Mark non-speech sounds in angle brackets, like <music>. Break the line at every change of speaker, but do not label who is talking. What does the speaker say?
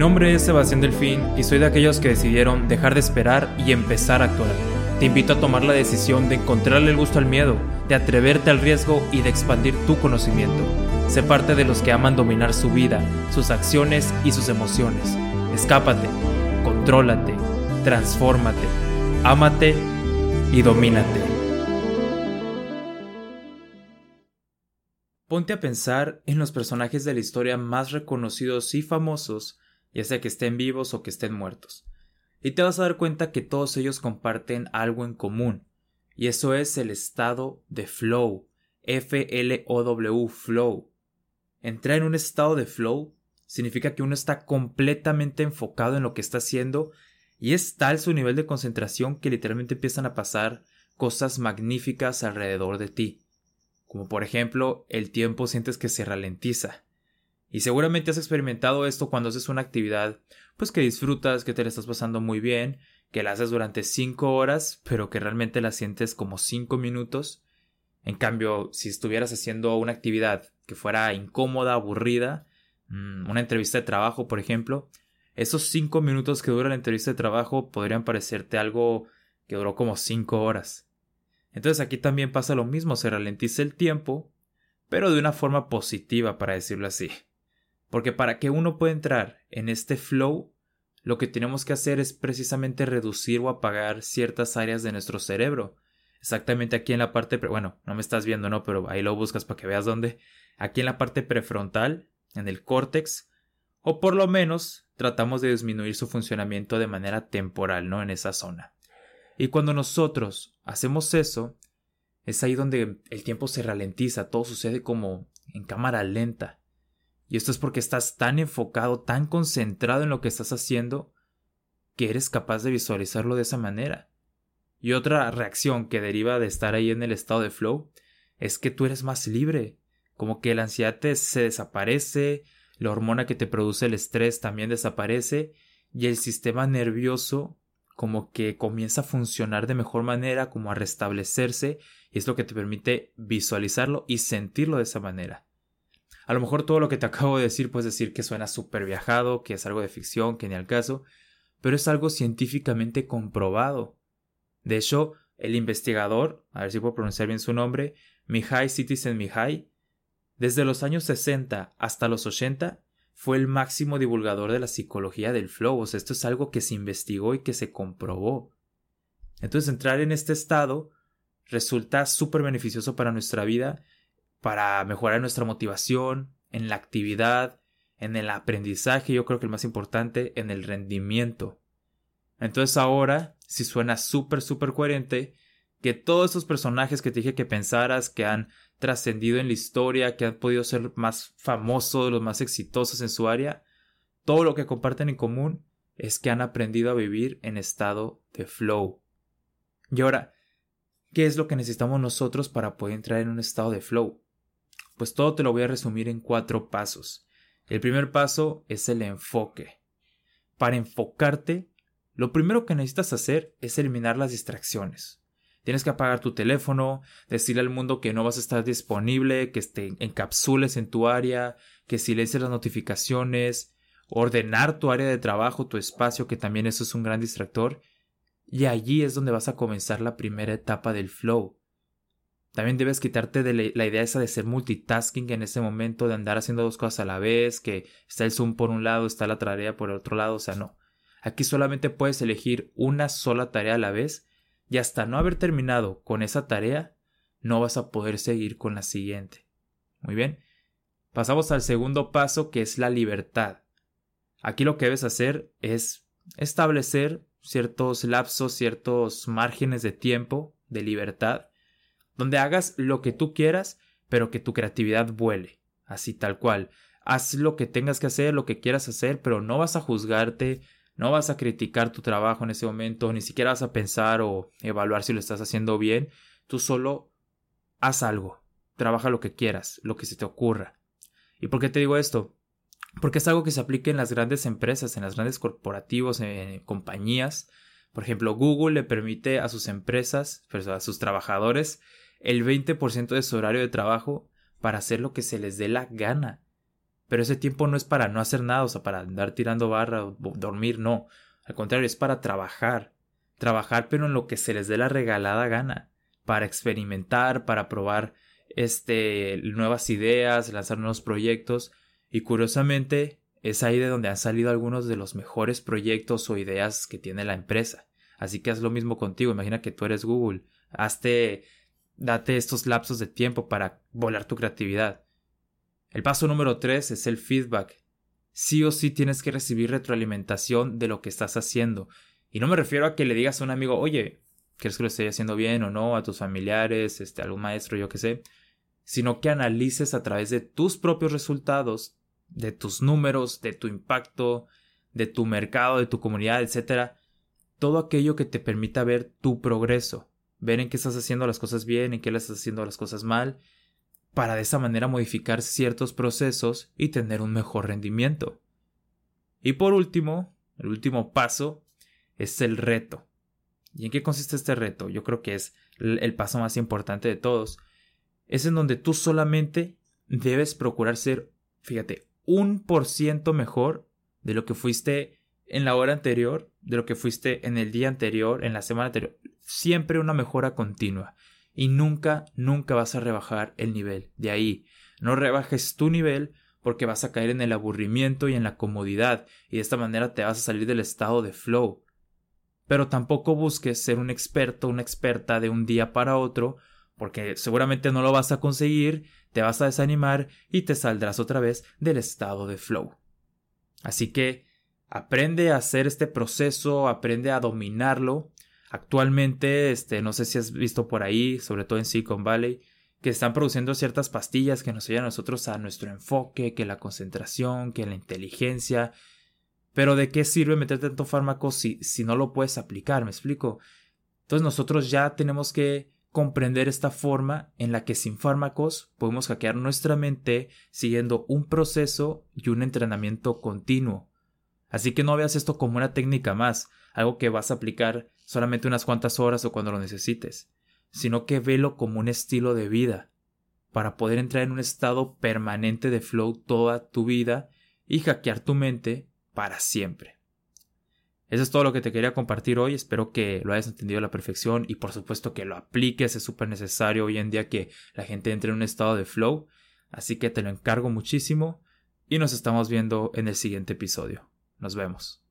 nombre es Sebastián Delfín y soy de aquellos que decidieron dejar de esperar y empezar a actuar. Te invito a tomar la decisión de encontrarle el gusto al miedo, de atreverte al riesgo y de expandir tu conocimiento. Sé parte de los que aman dominar su vida, sus acciones y sus emociones. Escápate, contrólate, transfórmate, ámate y domínate. Ponte a pensar en los personajes de la historia más reconocidos y famosos ya sea que estén vivos o que estén muertos. Y te vas a dar cuenta que todos ellos comparten algo en común, y eso es el estado de flow, F-L-O-W, flow. Entrar en un estado de flow significa que uno está completamente enfocado en lo que está haciendo y es tal su nivel de concentración que literalmente empiezan a pasar cosas magníficas alrededor de ti. Como por ejemplo, el tiempo sientes que se ralentiza. Y seguramente has experimentado esto cuando haces una actividad, pues que disfrutas, que te la estás pasando muy bien, que la haces durante 5 horas, pero que realmente la sientes como 5 minutos. En cambio, si estuvieras haciendo una actividad que fuera incómoda, aburrida, mm, una entrevista de trabajo, por ejemplo, esos 5 minutos que dura la entrevista de trabajo podrían parecerte algo que duró como 5 horas. Entonces aquí también pasa lo mismo, se ralentiza el tiempo, pero de una forma positiva, para decirlo así. Porque para que uno pueda entrar en este flow, lo que tenemos que hacer es precisamente reducir o apagar ciertas áreas de nuestro cerebro. Exactamente aquí en la parte, bueno, no me estás viendo, ¿no? Pero ahí lo buscas para que veas dónde. Aquí en la parte prefrontal, en el córtex, o por lo menos tratamos de disminuir su funcionamiento de manera temporal, ¿no? En esa zona. Y cuando nosotros hacemos eso, es ahí donde el tiempo se ralentiza, todo sucede como en cámara lenta. Y esto es porque estás tan enfocado, tan concentrado en lo que estás haciendo, que eres capaz de visualizarlo de esa manera. Y otra reacción que deriva de estar ahí en el estado de flow es que tú eres más libre, como que la ansiedad se desaparece, la hormona que te produce el estrés también desaparece y el sistema nervioso como que comienza a funcionar de mejor manera, como a restablecerse, y es lo que te permite visualizarlo y sentirlo de esa manera. A lo mejor todo lo que te <laughs> acabo de decir puedes decir que suena súper viajado, que es algo de ficción, que ni al caso, pero es algo científicamente comprobado. De hecho, el investigador, a ver si puedo pronunciar bien su nombre, Mihai Citizen Mihai, desde los años 60 hasta los 80, fue el máximo divulgador de la psicología del flow. O sea, esto es algo que se investigó y que se comprobó. Entonces, entrar en este estado resulta súper beneficioso para nuestra vida para mejorar nuestra motivación, en la actividad, en el aprendizaje, yo creo que el más importante, en el rendimiento. Entonces ahora, si suena súper, súper coherente, que todos esos personajes que te dije que pensaras, que han trascendido en la historia, que han podido ser más famosos, los más exitosos en su área, todo lo que comparten en común es que han aprendido a vivir en estado de flow. Y ahora, ¿qué es lo que necesitamos nosotros para poder entrar en un estado de flow? Pues todo te lo voy a resumir en cuatro pasos. El primer paso es el enfoque. Para enfocarte, lo primero que necesitas hacer es eliminar las distracciones. Tienes que apagar tu teléfono, decirle al mundo que no vas a estar disponible, que te encapsules en tu área, que silencies las notificaciones, ordenar tu área de trabajo, tu espacio, que también eso es un gran distractor. Y allí es donde vas a comenzar la primera etapa del flow. También debes quitarte de la idea esa de ser multitasking en ese momento, de andar haciendo dos cosas a la vez, que está el Zoom por un lado, está la tarea por el otro lado, o sea, no. Aquí solamente puedes elegir una sola tarea a la vez y hasta no haber terminado con esa tarea, no vas a poder seguir con la siguiente. Muy bien. Pasamos al segundo paso que es la libertad. Aquí lo que debes hacer es establecer ciertos lapsos, ciertos márgenes de tiempo de libertad donde hagas lo que tú quieras, pero que tu creatividad vuele, así tal cual. haz lo que tengas que hacer, lo que quieras hacer, pero no vas a juzgarte, no vas a criticar tu trabajo en ese momento, ni siquiera vas a pensar o evaluar si lo estás haciendo bien. Tú solo haz algo, trabaja lo que quieras, lo que se te ocurra. ¿Y por qué te digo esto? Porque es algo que se aplica en las grandes empresas, en las grandes corporativos, en compañías. Por ejemplo, Google le permite a sus empresas, a sus trabajadores, el 20% de su horario de trabajo para hacer lo que se les dé la gana. Pero ese tiempo no es para no hacer nada, o sea, para andar tirando barra o dormir, no. Al contrario, es para trabajar. Trabajar, pero en lo que se les dé la regalada gana. Para experimentar, para probar este, nuevas ideas, lanzar nuevos proyectos. Y curiosamente, es ahí de donde han salido algunos de los mejores proyectos o ideas que tiene la empresa. Así que haz lo mismo contigo. Imagina que tú eres Google. Hazte, date estos lapsos de tiempo para volar tu creatividad. El paso número 3 es el feedback. Sí o sí tienes que recibir retroalimentación de lo que estás haciendo. Y no me refiero a que le digas a un amigo, oye, ¿crees que lo estoy haciendo bien o no? A tus familiares, este, a algún maestro, yo qué sé. Sino que analices a través de tus propios resultados de tus números, de tu impacto, de tu mercado, de tu comunidad, etcétera, todo aquello que te permita ver tu progreso, ver en qué estás haciendo las cosas bien, en qué las estás haciendo las cosas mal, para de esa manera modificar ciertos procesos y tener un mejor rendimiento. Y por último, el último paso es el reto. ¿Y en qué consiste este reto? Yo creo que es el paso más importante de todos. Es en donde tú solamente debes procurar ser, fíjate, un por ciento mejor de lo que fuiste en la hora anterior, de lo que fuiste en el día anterior, en la semana anterior. Siempre una mejora continua. Y nunca, nunca vas a rebajar el nivel. De ahí, no rebajes tu nivel porque vas a caer en el aburrimiento y en la comodidad, y de esta manera te vas a salir del estado de flow. Pero tampoco busques ser un experto, una experta de un día para otro, porque seguramente no lo vas a conseguir te vas a desanimar y te saldrás otra vez del estado de flow. Así que aprende a hacer este proceso, aprende a dominarlo. Actualmente, este, no sé si has visto por ahí, sobre todo en Silicon Valley, que están produciendo ciertas pastillas que nos ayudan a nosotros a nuestro enfoque, que la concentración, que la inteligencia. Pero ¿de qué sirve meter tanto fármaco si, si no lo puedes aplicar? ¿Me explico? Entonces nosotros ya tenemos que comprender esta forma en la que sin fármacos podemos hackear nuestra mente siguiendo un proceso y un entrenamiento continuo. Así que no veas esto como una técnica más, algo que vas a aplicar solamente unas cuantas horas o cuando lo necesites, sino que velo como un estilo de vida, para poder entrar en un estado permanente de flow toda tu vida y hackear tu mente para siempre. Eso es todo lo que te quería compartir hoy. Espero que lo hayas entendido a la perfección y por supuesto que lo apliques. Es súper necesario hoy en día que la gente entre en un estado de flow. Así que te lo encargo muchísimo y nos estamos viendo en el siguiente episodio. Nos vemos.